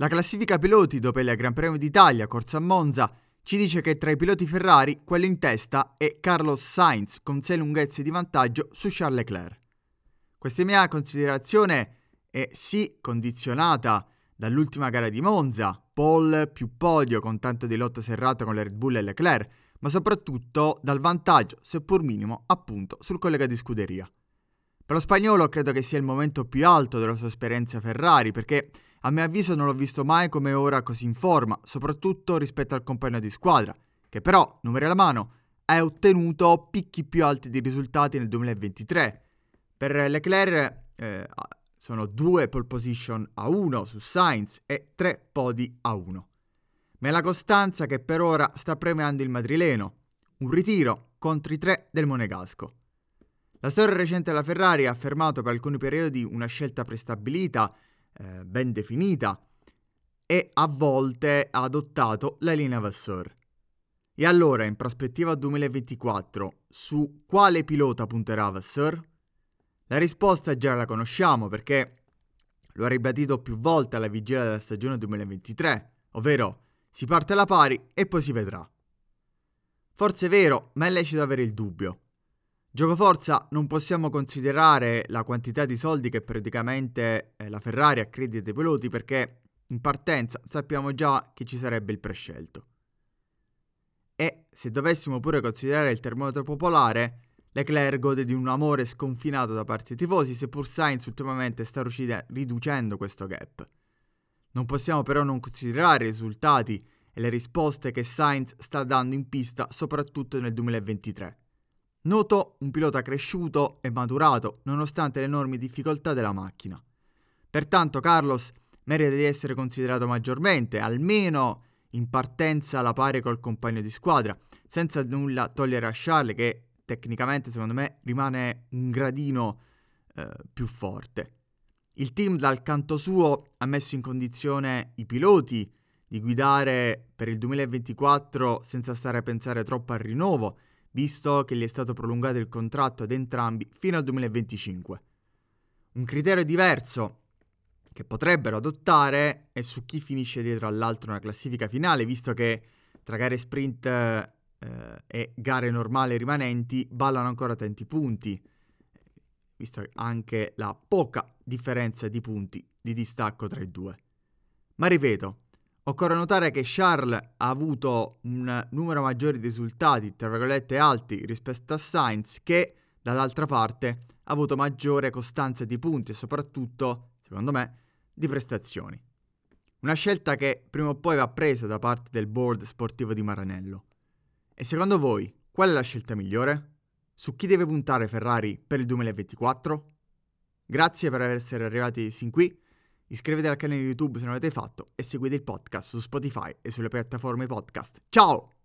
La classifica piloti dopo il Gran Premio d'Italia, corsa a Monza, ci dice che tra i piloti Ferrari quello in testa è Carlos Sainz con 6 lunghezze di vantaggio su Charles Leclerc. Questa mia considerazione è sì condizionata dall'ultima gara di Monza, pole più podio con tanto di lotta serrata con la Red Bull e Leclerc, ma soprattutto dal vantaggio, seppur minimo, appunto sul collega di scuderia. Per lo spagnolo credo che sia il momento più alto della sua esperienza Ferrari perché a mio avviso non l'ho visto mai come ora così in forma, soprattutto rispetto al compagno di squadra, che però, numeri alla mano, ha ottenuto picchi più alti di risultati nel 2023. Per Leclerc eh, sono due pole position a uno su Sainz e tre podi a uno. Ma è la costanza che per ora sta premiando il madrileno, un ritiro contro i tre del Monegasco. La storia recente della Ferrari ha affermato per alcuni periodi una scelta prestabilita eh, ben definita e a volte ha adottato la linea Vasseur. E allora, in prospettiva 2024, su quale pilota punterà Vasseur? La risposta già la conosciamo perché lo ha ribadito più volte alla vigilia della stagione 2023, ovvero si parte alla pari e poi si vedrà. Forse è vero, ma è lecito avere il dubbio. Gioco forza non possiamo considerare la quantità di soldi che periodicamente eh, la Ferrari accredita ai piloti perché in partenza sappiamo già che ci sarebbe il prescelto. E se dovessimo pure considerare il termometro popolare, Leclerc gode di un amore sconfinato da parte dei tifosi, seppur Sainz ultimamente sta riducendo questo gap. Non possiamo però non considerare i risultati e le risposte che Sainz sta dando in pista, soprattutto nel 2023. Noto un pilota cresciuto e maturato nonostante le enormi difficoltà della macchina. Pertanto Carlos merita di essere considerato maggiormente, almeno in partenza alla pari col compagno di squadra, senza nulla togliere a Charles che tecnicamente secondo me rimane un gradino eh, più forte. Il team dal canto suo ha messo in condizione i piloti di guidare per il 2024 senza stare a pensare troppo al rinnovo visto che gli è stato prolungato il contratto ad entrambi fino al 2025. Un criterio diverso che potrebbero adottare è su chi finisce dietro all'altro nella classifica finale, visto che tra gare sprint eh, e gare normali rimanenti ballano ancora tanti punti, visto anche la poca differenza di punti di distacco tra i due. Ma ripeto, Occorre notare che Charles ha avuto un numero maggiore di risultati, tra virgolette alti, rispetto a Sainz, che dall'altra parte ha avuto maggiore costanza di punti e soprattutto, secondo me, di prestazioni. Una scelta che prima o poi va presa da parte del board sportivo di Maranello. E secondo voi, qual è la scelta migliore? Su chi deve puntare Ferrari per il 2024? Grazie per essere arrivati sin qui. Iscrivetevi al canale YouTube se non l'avete fatto e seguite il podcast su Spotify e sulle piattaforme podcast. Ciao!